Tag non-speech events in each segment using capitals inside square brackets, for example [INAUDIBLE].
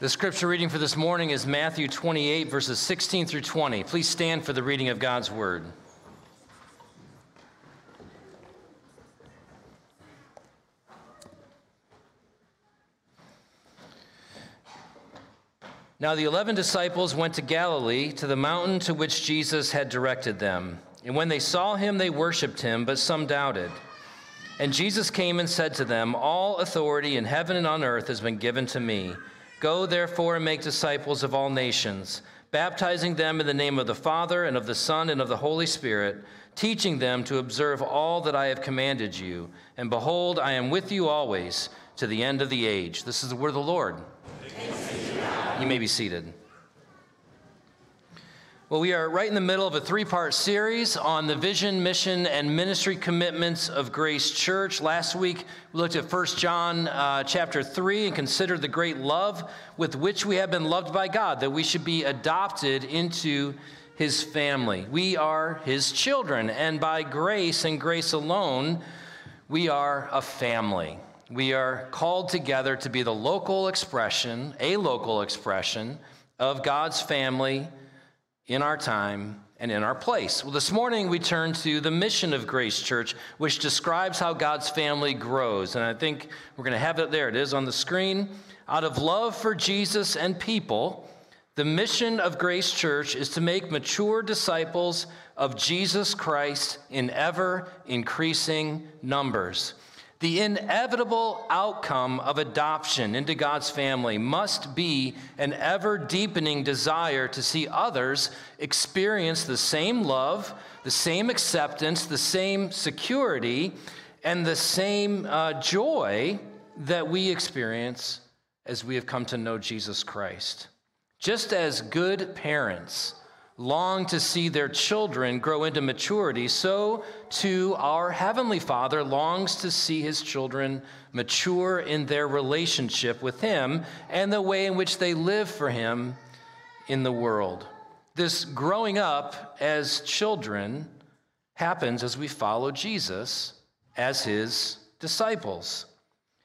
The scripture reading for this morning is Matthew 28, verses 16 through 20. Please stand for the reading of God's word. Now the eleven disciples went to Galilee, to the mountain to which Jesus had directed them. And when they saw him, they worshiped him, but some doubted. And Jesus came and said to them, All authority in heaven and on earth has been given to me. Go therefore and make disciples of all nations, baptizing them in the name of the Father and of the Son and of the Holy Spirit, teaching them to observe all that I have commanded you. And behold, I am with you always to the end of the age. This is the word of the Lord. You may be seated. Well, we are right in the middle of a three part series on the vision, mission, and ministry commitments of Grace Church. Last week, we looked at 1 John uh, chapter 3 and considered the great love with which we have been loved by God, that we should be adopted into his family. We are his children, and by grace and grace alone, we are a family. We are called together to be the local expression, a local expression of God's family in our time and in our place. Well, this morning we turn to the mission of Grace Church, which describes how God's family grows. And I think we're going to have it there. It is on the screen. Out of love for Jesus and people, the mission of Grace Church is to make mature disciples of Jesus Christ in ever increasing numbers. The inevitable outcome of adoption into God's family must be an ever deepening desire to see others experience the same love, the same acceptance, the same security, and the same uh, joy that we experience as we have come to know Jesus Christ. Just as good parents long to see their children grow into maturity, so too our Heavenly Father longs to see his children mature in their relationship with him and the way in which they live for him in the world. This growing up as children happens as we follow Jesus as his disciples,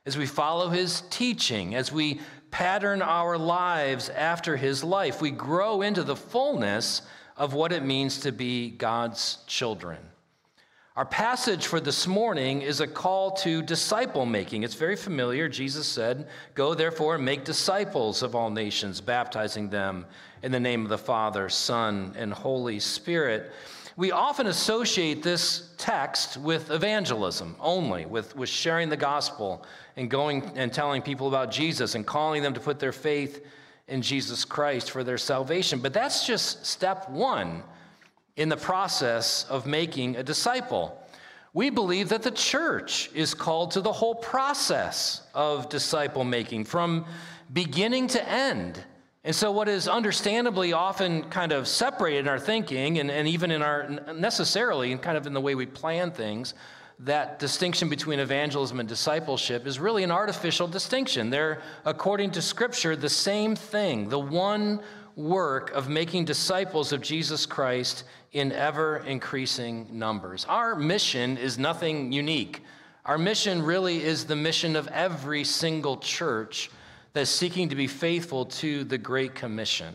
as we follow his teaching, as we pattern our lives after his life. We grow into the fullness of what it means to be God's children. Our passage for this morning is a call to disciple making. It's very familiar. Jesus said, Go therefore and make disciples of all nations, baptizing them in the name of the Father, Son, and Holy Spirit. We often associate this text with evangelism only, with, with sharing the gospel and going and telling people about Jesus and calling them to put their faith in Jesus Christ for their salvation. But that's just step one in the process of making a disciple. We believe that the church is called to the whole process of disciple making from beginning to end. And so, what is understandably often kind of separated in our thinking and, and even in our necessarily and kind of in the way we plan things that distinction between evangelism and discipleship is really an artificial distinction. They're, according to Scripture, the same thing, the one work of making disciples of Jesus Christ in ever increasing numbers. Our mission is nothing unique. Our mission really is the mission of every single church that's seeking to be faithful to the Great Commission.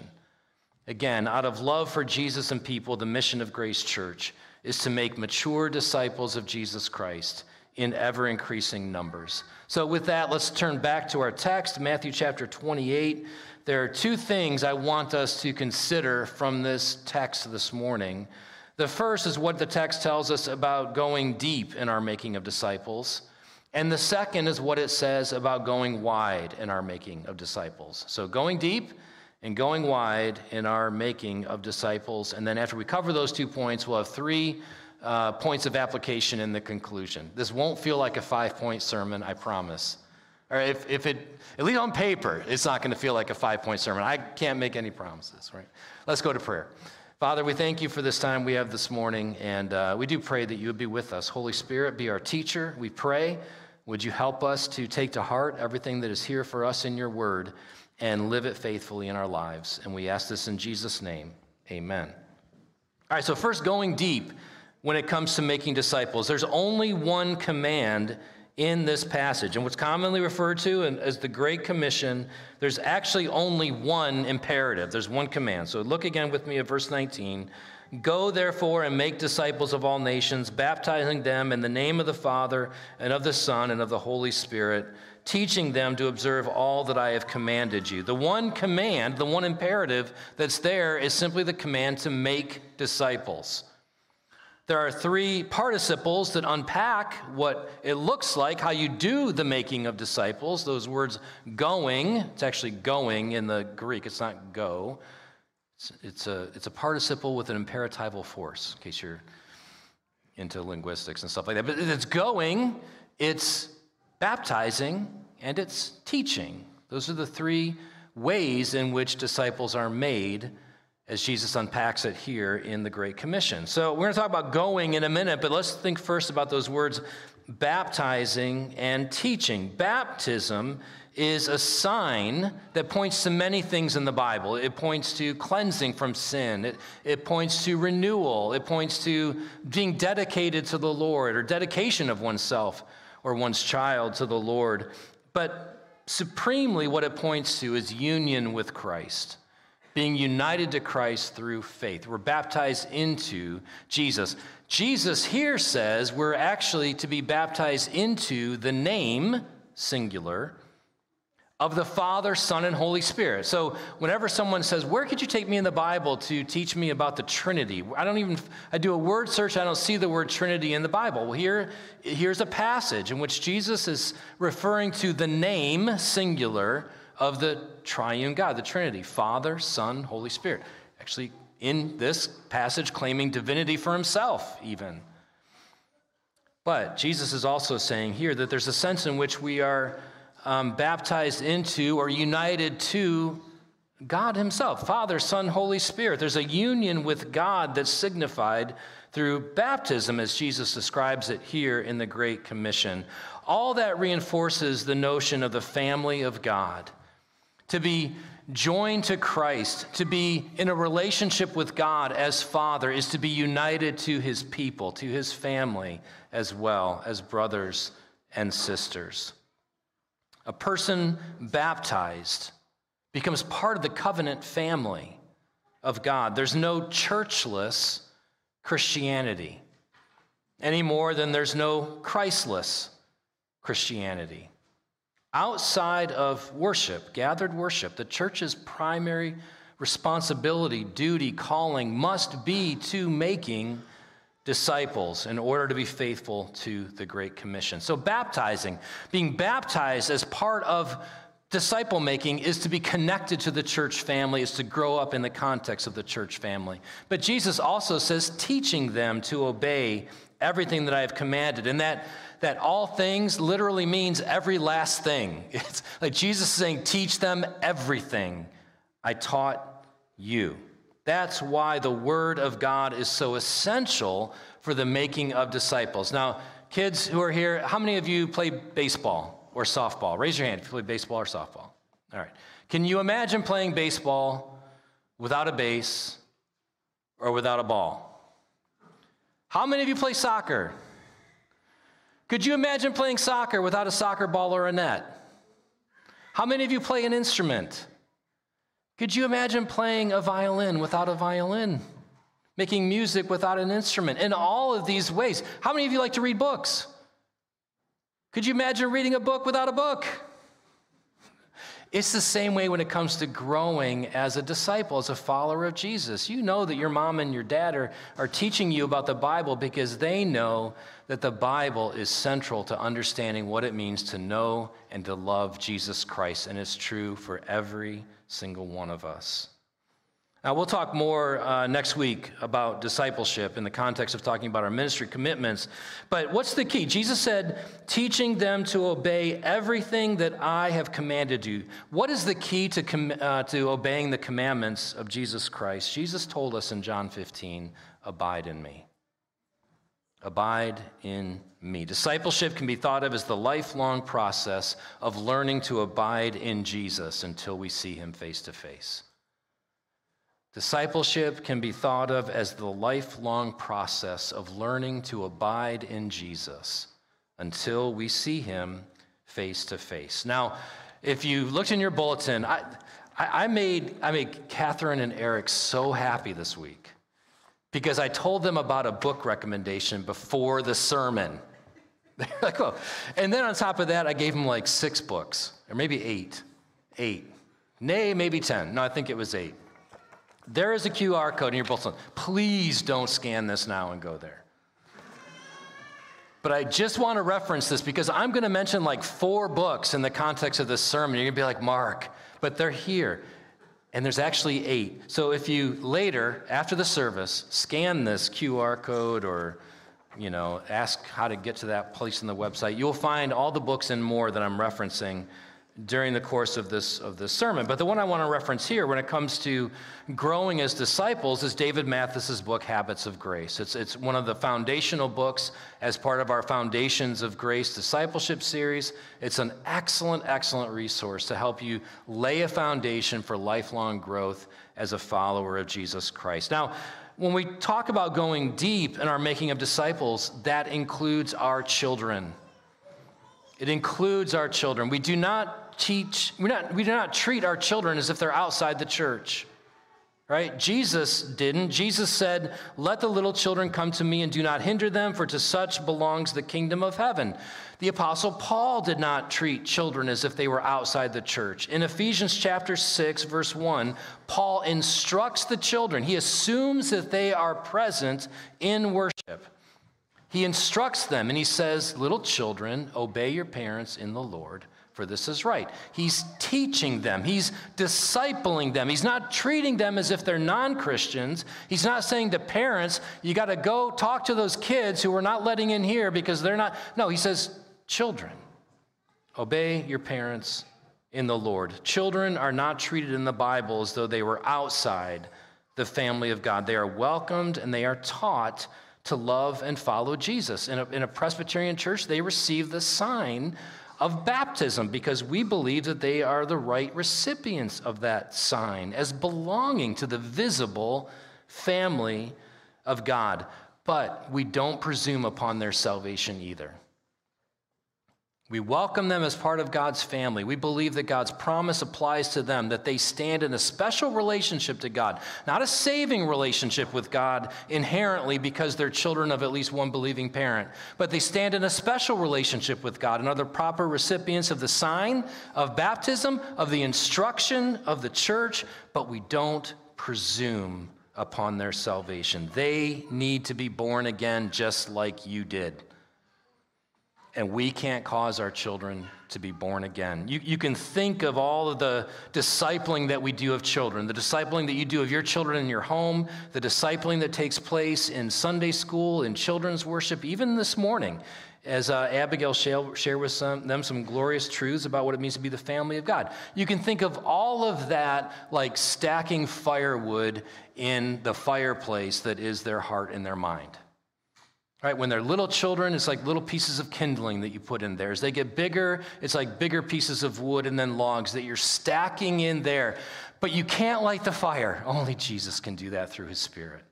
Again, out of love for Jesus and people, the mission of Grace Church is to make mature disciples of Jesus Christ in ever increasing numbers. So, with that, let's turn back to our text, Matthew chapter 28. There are two things I want us to consider from this text this morning. The first is what the text tells us about going deep in our making of disciples. And the second is what it says about going wide in our making of disciples. So, going deep and going wide in our making of disciples. And then after we cover those two points, we'll have three uh, points of application in the conclusion. This won't feel like a five point sermon, I promise. Or if, if it, at least on paper, it's not going to feel like a five point sermon. I can't make any promises, right? Let's go to prayer. Father, we thank you for this time we have this morning, and uh, we do pray that you would be with us. Holy Spirit, be our teacher. We pray, would you help us to take to heart everything that is here for us in your word? And live it faithfully in our lives. And we ask this in Jesus' name. Amen. All right, so first, going deep when it comes to making disciples, there's only one command in this passage. And what's commonly referred to as the Great Commission, there's actually only one imperative, there's one command. So look again with me at verse 19. Go therefore and make disciples of all nations, baptizing them in the name of the Father and of the Son and of the Holy Spirit, teaching them to observe all that I have commanded you. The one command, the one imperative that's there is simply the command to make disciples. There are three participles that unpack what it looks like, how you do the making of disciples. Those words going, it's actually going in the Greek, it's not go. It's, it's, a, it's a participle with an imperatival force, in case you're into linguistics and stuff like that. But it's going, it's baptizing, and it's teaching. Those are the three ways in which disciples are made as Jesus unpacks it here in the Great Commission. So we're going to talk about going in a minute, but let's think first about those words baptizing and teaching. Baptism is a sign that points to many things in the Bible. It points to cleansing from sin, it, it points to renewal, it points to being dedicated to the Lord or dedication of oneself or one's child to the Lord. But supremely, what it points to is union with Christ being united to Christ through faith. We're baptized into Jesus. Jesus here says we're actually to be baptized into the name, singular, of the Father, Son, and Holy Spirit. So whenever someone says, Where could you take me in the Bible to teach me about the Trinity? I don't even, I do a word search, I don't see the word Trinity in the Bible. Well, here, here's a passage in which Jesus is referring to the name, singular, of the triune God, the Trinity Father, Son, Holy Spirit. Actually, in this passage, claiming divinity for himself, even. But Jesus is also saying here that there's a sense in which we are um, baptized into or united to God Himself Father, Son, Holy Spirit. There's a union with God that's signified through baptism, as Jesus describes it here in the Great Commission. All that reinforces the notion of the family of God to be joined to Christ, to be in a relationship with God as Father, is to be united to his people, to his family, as well as brothers and sisters. A person baptized becomes part of the covenant family of God. There's no churchless Christianity any more than there's no Christless Christianity. Outside of worship, gathered worship, the church's primary responsibility, duty, calling must be to making disciples in order to be faithful to the Great Commission. So, baptizing, being baptized as part of disciple making is to be connected to the church family, is to grow up in the context of the church family. But Jesus also says, teaching them to obey everything that I have commanded. And that that all things literally means every last thing. [LAUGHS] It's like Jesus is saying, teach them everything I taught you. That's why the Word of God is so essential for the making of disciples. Now, kids who are here, how many of you play baseball or softball? Raise your hand if you play baseball or softball. All right. Can you imagine playing baseball without a base or without a ball? How many of you play soccer? Could you imagine playing soccer without a soccer ball or a net? How many of you play an instrument? Could you imagine playing a violin without a violin? Making music without an instrument? In all of these ways. How many of you like to read books? Could you imagine reading a book without a book? It's the same way when it comes to growing as a disciple, as a follower of Jesus. You know that your mom and your dad are, are teaching you about the Bible because they know that the Bible is central to understanding what it means to know and to love Jesus Christ, and it's true for every single one of us. Now, we'll talk more uh, next week about discipleship in the context of talking about our ministry commitments. But what's the key? Jesus said, teaching them to obey everything that I have commanded you. What is the key to, com- uh, to obeying the commandments of Jesus Christ? Jesus told us in John 15, abide in me. Abide in me. Discipleship can be thought of as the lifelong process of learning to abide in Jesus until we see him face to face. Discipleship can be thought of as the lifelong process of learning to abide in Jesus until we see him face to face. Now, if you looked in your bulletin, I, I, made, I made Catherine and Eric so happy this week because I told them about a book recommendation before the sermon. [LAUGHS] Like, oh. And then on top of that, I gave them like six books, or maybe eight. Eight. Nay, maybe 10. No, I think it was eight. There is a QR code in your bulletin. Please don't scan this now and go there. But I just want to reference this because I'm going to mention like four books in the context of this sermon. You're going to be like, Marc, but they're here. And there's actually eight. So if you later, after the service, scan this QR code or you know, ask how to get to that place in the website, you'll find all the books and more that I'm referencing during the course of this, of this sermon. But the one I want to reference here when it comes to growing as disciples is David Mathis's book, Habits of Grace. It's, it's one of the foundational books as part of our Foundations of Grace discipleship series. It's an excellent, excellent resource to help you lay a foundation for lifelong growth as a follower of Jesus Christ. Now, when we talk about going deep in our making of disciples, that includes our children. It includes our children. We do not teach, we, not, we do not treat our children as if they're outside the church. Right? Jesus didn't. Jesus said, Let the little children come to me and do not hinder them, for to such belongs the kingdom of heaven. The apostle Paul did not treat children as if they were outside the church. In Ephesians chapter 6, verse 1, Paul instructs the children. He assumes that they are present in worship. He instructs them and he says, Little children, obey your parents in the Lord for this is right. He's teaching them, he's discipling them. He's not treating them as if they're non Christians. He's not saying to parents, you got to go talk to those kids who we're not letting in here because they're not. No, he says, children, obey your parents in the Lord. Children are not treated in the Bible as though they were outside the family of God. They are welcomed and they are taught to love and follow Jesus. In a, in a Presbyterian church, they receive the sign of baptism because we believe that they are the right recipients of that sign as belonging to the visible family of God. But we don't presume upon their salvation either. We welcome them as part of God's family. We believe that God's promise applies to them, that they stand in a special relationship to God, not a saving relationship with God inherently because they're children of at least one believing parent, but they stand in a special relationship with God and are the proper recipients of the sign of baptism, of the instruction of the church, but we don't presume upon their salvation. They need to be born again just like you did and we can't cause our children to be born again. You, you can think of all of the discipling that we do of children, the discipling that you do of your children in your home, the discipling that takes place in Sunday school, in children's worship, even this morning, as uh, Abigail shared with some, them some glorious truths about what it means to be the family of God. You can think of all of that like stacking firewood in the fireplace that is their heart and their mind. Right, when they're little children, it's like little pieces of kindling that you put in there. As they get bigger, it's like bigger pieces of wood and then logs that you're stacking in there. But you can't light the fire. Only Jesus can do that through his Spirit.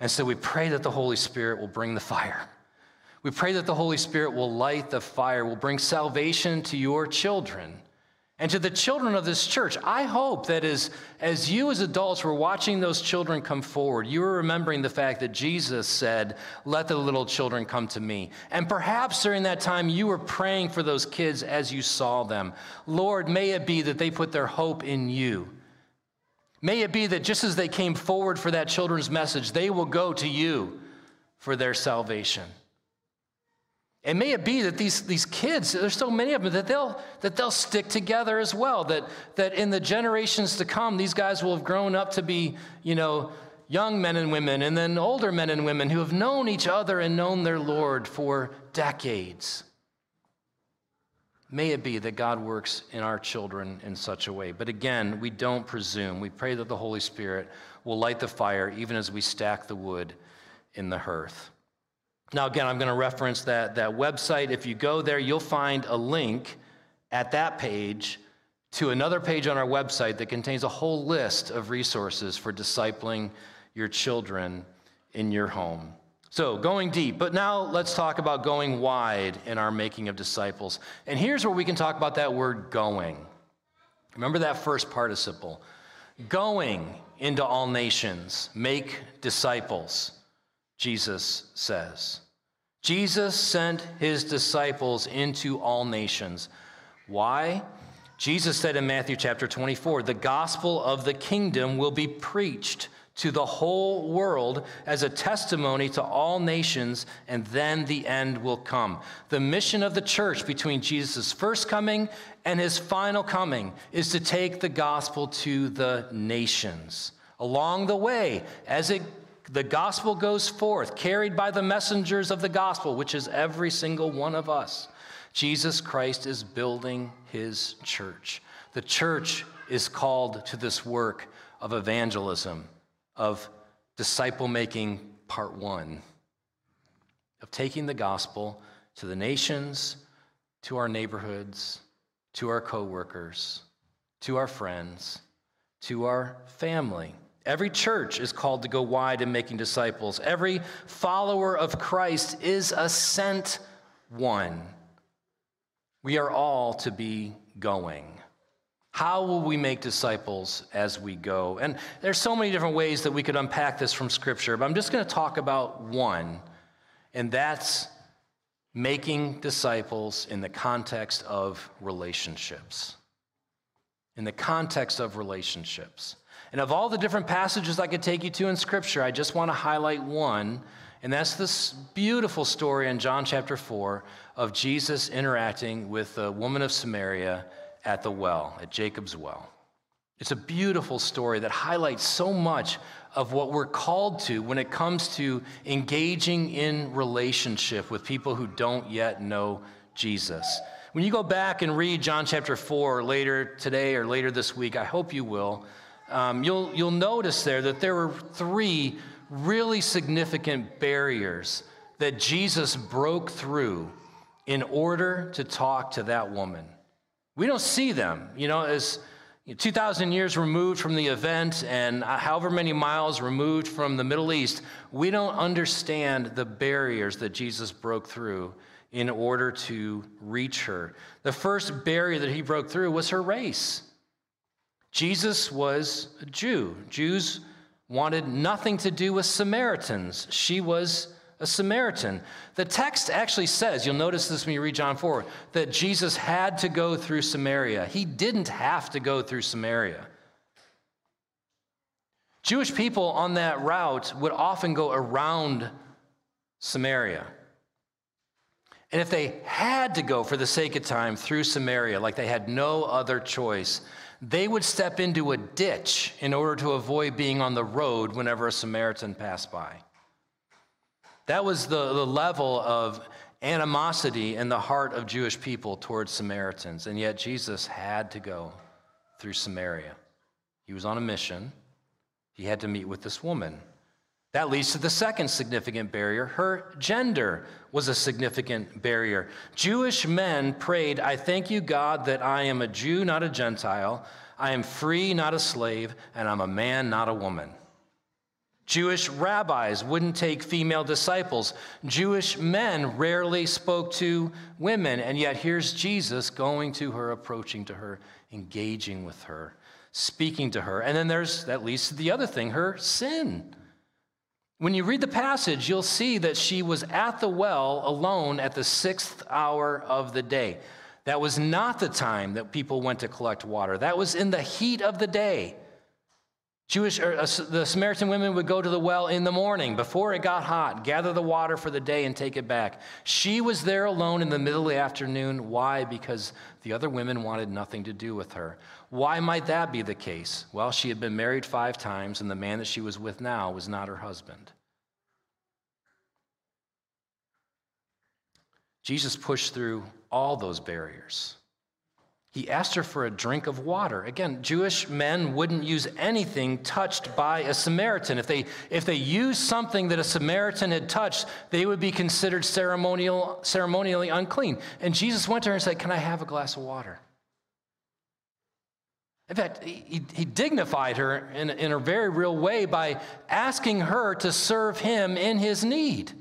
And so we pray that the Holy Spirit will bring the fire. We pray that the Holy Spirit will light the fire, will bring salvation to your children and to the children of this church, I hope that as, as you as adults were watching those children come forward, you were remembering the fact that Jesus said, Let the little children come to me. And perhaps during that time, you were praying for those kids as you saw them. Lord, may it be that they put their hope in you. May it be that just as they came forward for that children's message, they will go to you for their salvation. And may it be that these, these kids, there's so many of them, that they'll, that they'll stick together as well. That, that in the generations to come, these guys will have grown up to be, you know, young men and women, and then older men and women who have known each other and known their Lord for decades. May it be that God works in our children in such a way. But again, we don't presume. We pray that the Holy Spirit will light the fire even as we stack the wood in the hearth. Now, again, I'm going to reference that, that website. If you go there, you'll find a link at that page to another page on our website that contains a whole list of resources for discipling your children in your home. So, going deep, but now let's talk about going wide in our making of disciples. And here's where we can talk about that word going. Remember that first participle going into all nations, make disciples, Jesus says. Jesus sent his disciples into all nations. Why? Jesus said in Matthew chapter 24, the gospel of the kingdom will be preached to the whole world as a testimony to all nations, and then the end will come. The mission of the church between Jesus' first coming and his final coming is to take the gospel to the nations. Along the way, as it the gospel goes forth, carried by the messengers of the gospel, which is every single one of us. Jesus Christ is building his church. The church is called to this work of evangelism of disciple making part one, of taking the gospel to the nations, to our neighborhoods, to our coworkers, to our friends, to our family. Every church is called to go wide in making disciples. Every follower of Christ is a sent one. We are all to be going. How will we make disciples as we go? And there's so many different ways that we could unpack this from Scripture, but I'm just going to talk about one, and that's making disciples in the context of relationships. In the context of relationships. And of all the different passages I could take you to in Scripture, I just want to highlight one, and that's this beautiful story in John chapter 4 of Jesus interacting with the woman of Samaria at the well, at Jacob's well. It's a beautiful story that highlights so much of what we're called to when it comes to engaging in relationship with people who don't yet know Jesus. When you go back and read John chapter 4 later today or later this week, I hope you will, um, you'll, you'll notice there that there were three really significant barriers that Jesus broke through in order to talk to that woman. We don't see them, you know, as 2,000 years removed from the event and however many miles removed from the Middle East, we don't understand the barriers that Jesus broke through in order to reach her. The first barrier that he broke through was her race. Jesus was a Jew. Jews wanted nothing to do with Samaritans. She was a Samaritan. The text actually says, you'll notice this when you read John 4, that Jesus had to go through Samaria. He didn't have to go through Samaria. Jewish people on that route would often go around Samaria. And if they had to go for the sake of time through Samaria, like they had no other choice, they would step into a ditch in order to avoid being on the road whenever a Samaritan passed by. That was the, the level of animosity in the heart of Jewish people towards Samaritans. And yet Jesus had to go through Samaria. He was on a mission, he had to meet with this woman. That leads to the second significant barrier. Her gender was a significant barrier. Jewish men prayed, I thank you, God, that I am a Jew, not a Gentile. I am free, not a slave, and I'm a man, not a woman. Jewish rabbis wouldn't take female disciples. Jewish men rarely spoke to women. And yet, here's Jesus going to her, approaching to her, engaging with her, speaking to her. And then there's, that leads to the other thing, her sin. When you read the passage, you'll see that she was at the well alone at the sixth hour of the day. That was not the time that people went to collect water, that was in the heat of the day. Jewish, or, uh, the Samaritan women would go to the well in the morning before it got hot, gather the water for the day, and take it back. She was there alone in the middle of the afternoon. Why? Because the other women wanted nothing to do with her. Why might that be the case? Well, she had been married five times, and the man that she was with now was not her husband. Jesus pushed through all those barriers. He asked her for a drink of water. Again, Jewish men wouldn't use anything touched by a Samaritan. If they, if they used something that a Samaritan had touched, they would be considered ceremonial, ceremonially unclean. And Jesus went to her and said, Can I have a glass of water? In fact, he, he dignified her in, in a very real way by asking her to serve him in his need.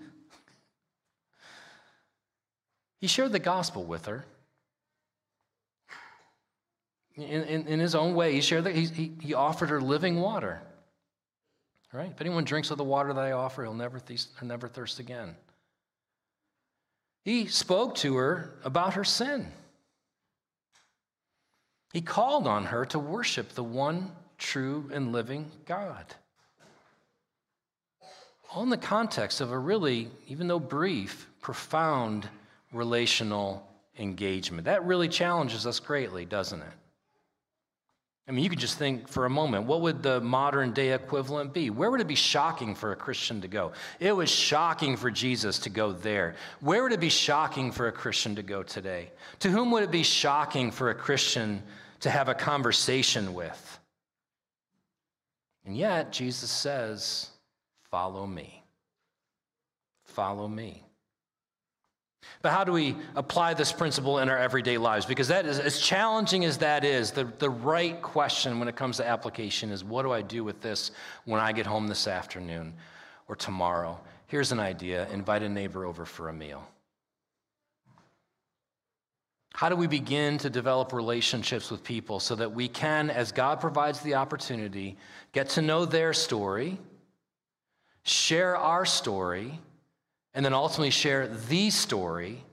He shared the gospel with her. In, in, in his own way, he shared that he, he, he offered her living water. Right? If anyone drinks of the water that I offer, he'll never, th- never thirst again. He spoke to her about her sin. He called on her to worship the one true and living God. All in the context of a really, even though brief, profound relational engagement. That really challenges us greatly, doesn't it? I mean, you could just think for a moment, what would the modern day equivalent be? Where would it be shocking for a Christian to go? It was shocking for Jesus to go there. Where would it be shocking for a Christian to go today? To whom would it be shocking for a Christian to have a conversation with? And yet, Jesus says, Follow me. Follow me. But how do we apply this principle in our everyday lives? Because that is, as challenging as that is, the, the right question when it comes to application is what do I do with this when I get home this afternoon or tomorrow? Here's an idea invite a neighbor over for a meal. How do we begin to develop relationships with people so that we can, as God provides the opportunity, get to know their story, share our story, and then ultimately share the story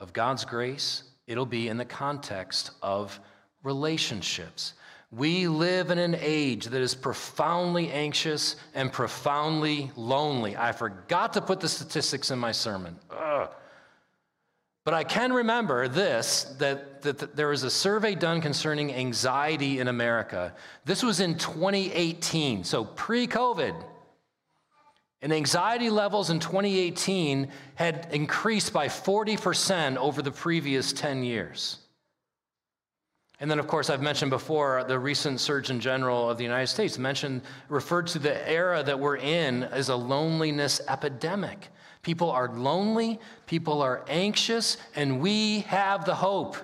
of God's grace, it'll be in the context of relationships. We live in an age that is profoundly anxious and profoundly lonely. I forgot to put the statistics in my sermon. Ugh. But I can remember this that, that, that, there was a survey done concerning anxiety in America. This was in 2018, so pre COVID. And anxiety levels in 2018 had increased by 40% over the previous 10 years. And then, of course, I've mentioned before the recent Surgeon General of the United States mentioned, referred to the era that we're in as a loneliness epidemic. People are lonely, people are anxious, and we have the hope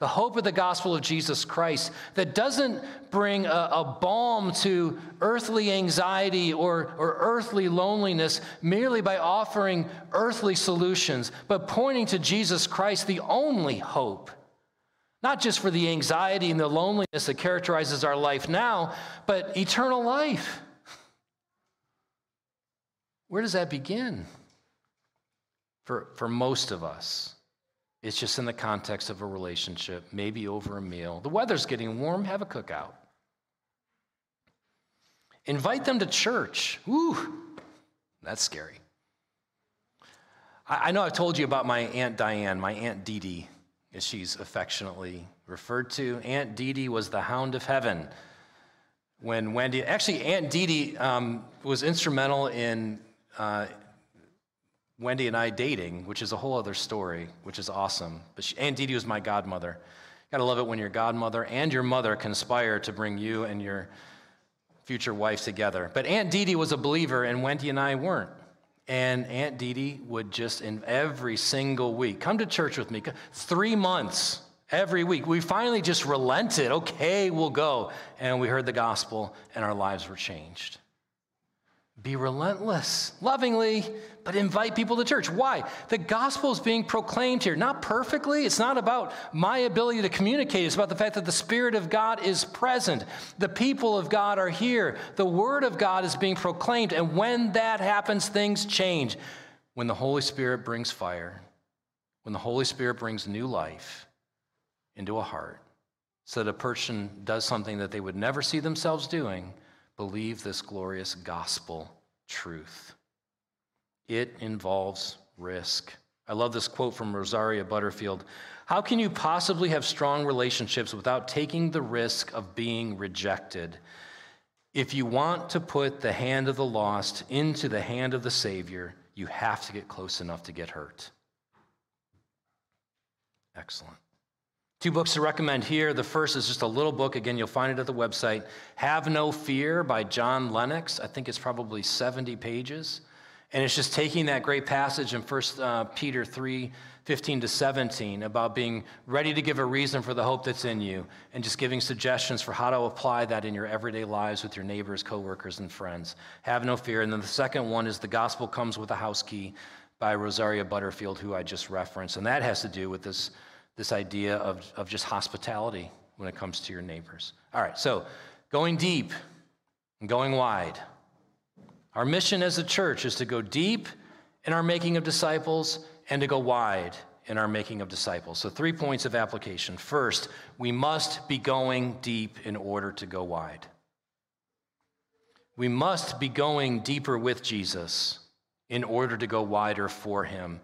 the hope of the gospel of Jesus Christ that doesn't bring a, a balm to earthly anxiety or, or earthly loneliness merely by offering earthly solutions, but pointing to Jesus Christ, the only hope. Not just for the anxiety and the loneliness that characterizes our life now, but eternal life. Where does that begin? For, for most of us. It's just in the context of a relationship, maybe over a meal. The weather's getting warm, have a cookout. Invite them to church. Woo, that's scary. I, I know I've told you about my Aunt Diane, my Aunt Dee Dee, as she's affectionately referred to. Aunt Dee Dee was the hound of heaven. When Wendy, actually, Aunt Dee Dee um, was instrumental in uh, Wendy and I dating, which is a whole other story, which is awesome. But she, Aunt Dee was my godmother. Gotta love it when your godmother and your mother conspire to bring you and your future wife together. But Aunt Dee was a believer, and Wendy and I weren't. And Aunt Dee would just, in every single week, come to church with me. Three months every week. We finally just relented. Okay, we'll go. And we heard the gospel, and our lives were changed. Be relentless, lovingly, but invite people to church. Why? The gospel is being proclaimed here, not perfectly. It's not about my ability to communicate. It's about the fact that the Spirit of God is present. The people of God are here. The Word of God is being proclaimed. And when that happens, things change. When the Holy Spirit brings fire, when the Holy Spirit brings new life into a heart, so that a person does something that they would never see themselves doing believe this glorious gospel truth. It involves risk. I love this quote from Rosaria Butterfield. How can you possibly have strong relationships without taking the risk of being rejected? If you want to put the hand of the lost into the hand of the Savior, you have to get close enough to get hurt. Excellent. Two books to recommend here. The first is just a little book. Again, you'll find it at the website. Have No Fear by John Lennox. I think it's probably 70 pages. And it's just taking that great passage in 1 uh, Peter 3 15 to 17 about being ready to give a reason for the hope that's in you and just giving suggestions for how to apply that in your everyday lives with your neighbors, coworkers, and friends. Have no fear. And then the second one is The Gospel Comes with a House Key by Rosaria Butterfield, who I just referenced. And that has to do with this, this idea of, of just hospitality when it comes to your neighbors. All right, so going deep and going wide. Our mission as a church is to go deep in our making of disciples and to go wide in our making of disciples. So, three points of application. First, we must be going deep in order to go wide. We must be going deeper with Jesus in order to go wider for him.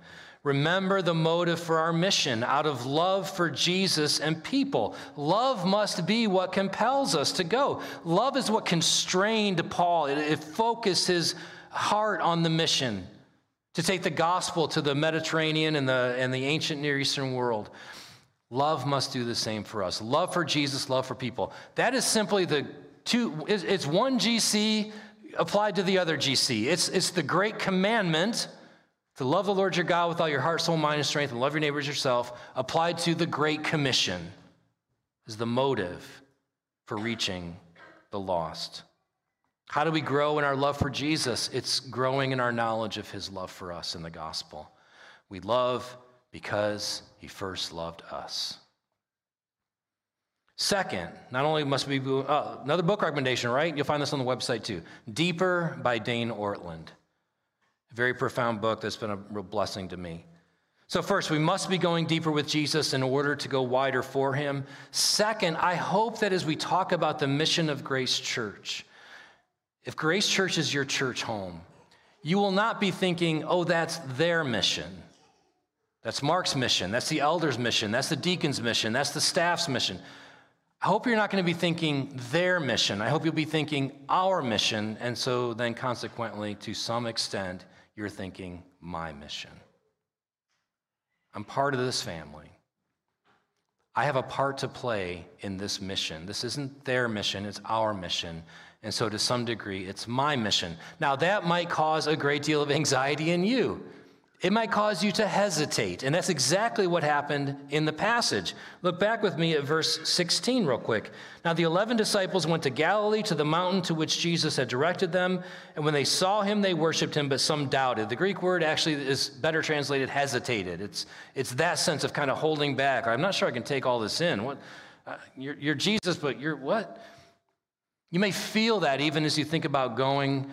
Remember the motive for our mission out of love for Jesus and people. Love must be what compels us to go. Love is what constrained Paul. It, it focused his heart on the mission to take the gospel to the Mediterranean and the, and the ancient Near Eastern world. Love must do the same for us. Love for Jesus, love for people. That is simply the two, it's one GC applied to the other GC. It's, it's the great commandment to love the Lord your God with all your heart, soul, mind, and strength, and love your neighbors yourself, applied to the Great Commission, is the motive for reaching the lost. How do we grow in our love for Jesus? It's growing in our knowledge of his love for us in the gospel. We love because he first loved us. Second, not only must we, uh, another book recommendation, right? You'll find this on the website too Deeper by Dane Ortlund. Very profound book that's been a real blessing to me. So, first, we must be going deeper with Jesus in order to go wider for him. Second, I hope that as we talk about the mission of Grace Church, if Grace Church is your church home, you will not be thinking, oh, that's their mission. That's Marc's mission. That's the elders' mission. That's the deacon's mission. That's the staff's mission. I hope you're not going to be thinking their mission. I hope you'll be thinking our mission. And so then, consequently, to some extent, you're thinking my mission. I'm part of this family. I have a part to play in this mission. This isn't their mission, it's our mission. And so, to some degree, it's my mission. Now, that might cause a great deal of anxiety in you. It might cause you to hesitate. And that's exactly what happened in the passage. Look back with me at verse 16, real quick. Now, the 11 disciples went to Galilee to the mountain to which Jesus had directed them. And when they saw him, they worshiped him, but some doubted. The Greek word actually is better translated hesitated. It's, it's that sense of kind of holding back. I'm not sure I can take all this in. What? Uh, you're, you're Jesus, but you're what? You may feel that even as you think about going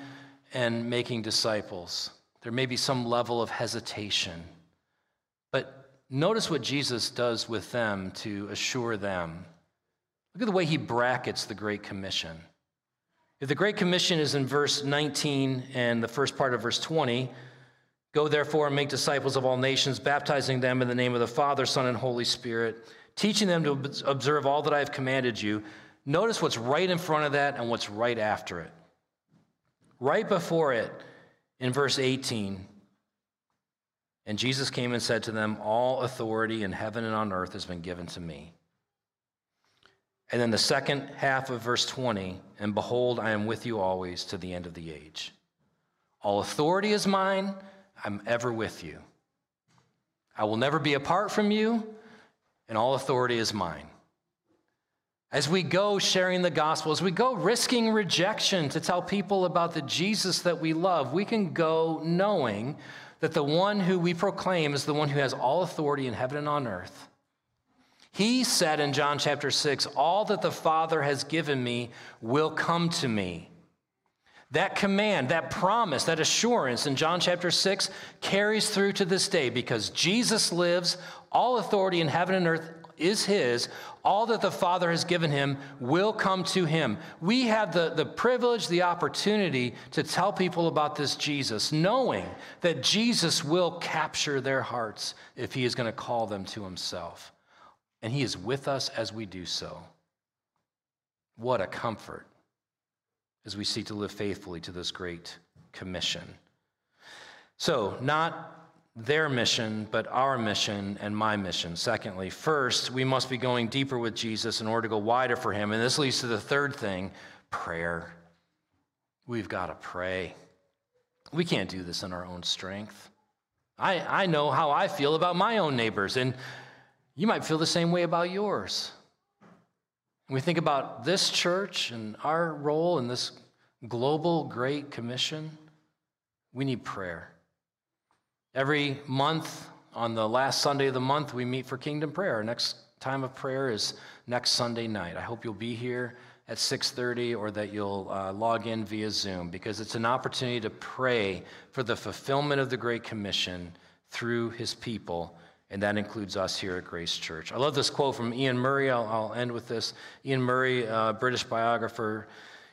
and making disciples. There may be some level of hesitation. But notice what Jesus does with them to assure them. Look at the way he brackets the Great Commission. If the Great Commission is in verse 19 and the first part of verse 20, go therefore and make disciples of all nations, baptizing them in the name of the Father, Son, and Holy Spirit, teaching them to observe all that I have commanded you. Notice what's right in front of that and what's right after it. Right before it, in verse 18, and Jesus came and said to them, All authority in heaven and on earth has been given to me. And then the second half of verse 20, and behold, I am with you always to the end of the age. All authority is mine, I'm ever with you. I will never be apart from you, and all authority is mine. As we go sharing the gospel, as we go risking rejection to tell people about the Jesus that we love, we can go knowing that the one who we proclaim is the one who has all authority in heaven and on earth. He said in John chapter 6, All that the Father has given me will come to me. That command, that promise, that assurance in John chapter 6 carries through to this day because Jesus lives, all authority in heaven and earth is his. All that the Father has given him will come to him. We have the, the privilege, the opportunity to tell people about this Jesus, knowing that Jesus will capture their hearts if he is going to call them to himself. And he is with us as we do so. What a comfort as we seek to live faithfully to this great commission. So, not their mission, but our mission and my mission. Secondly, first, we must be going deeper with Jesus in order to go wider for him. And this leads to the third thing prayer. We've got to pray. We can't do this in our own strength. I, I know how I feel about my own neighbors, and you might feel the same way about yours. We think about this church and our role in this global great commission, we need prayer. Every month, on the last Sunday of the month, we meet for Kingdom Prayer. Our next time of prayer is next Sunday night. I hope you'll be here at 6:30 or that you'll uh, log in via Zoom because it's an opportunity to pray for the fulfillment of the Great Commission through His people, and that includes us here at Grace Church. I love this quote from Iain Murray. I'll, I'll end with this. Iain Murray, uh, British biographer,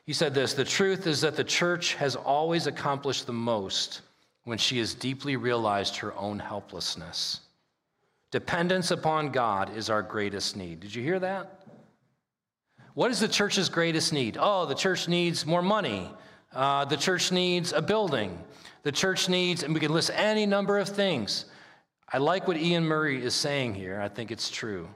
he said this: "The truth is that the church has always accomplished the most when she has deeply realized her own helplessness." Dependence upon God is our greatest need. Did you hear that? What is the church's greatest need? Oh, the church needs more money. Uh, the church needs a building. The church needs, and we can list any number of things. I like what Iain Murray is saying here. I think it's true.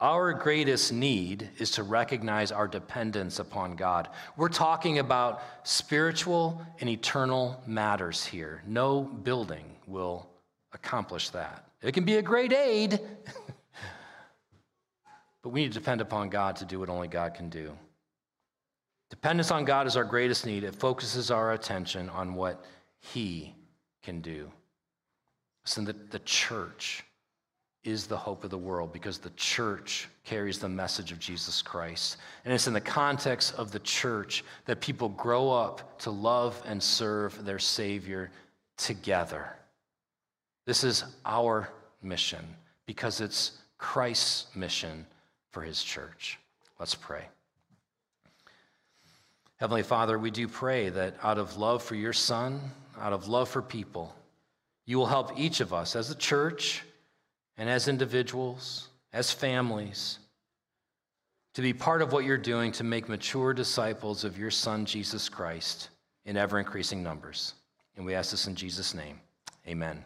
Our greatest need is to recognize our dependence upon God. We're talking about spiritual and eternal matters here. No building will accomplish that. It can be a great aid, [LAUGHS] but we need to depend upon God to do what only God can do. Dependence on God is our greatest need. It focuses our attention on what He can do. So that the church is the hope of the world because the church carries the message of Jesus Christ. And it's in the context of the church that people grow up to love and serve their Savior together. This is our mission because it's Christ's mission for his church. Let's pray. Heavenly Father, we do pray that out of love for your Son, out of love for people, you will help each of us as a church and as individuals, as families, to be part of what you're doing to make mature disciples of your Son, Jesus Christ, in ever increasing numbers. And we ask this in Jesus' name. Amen.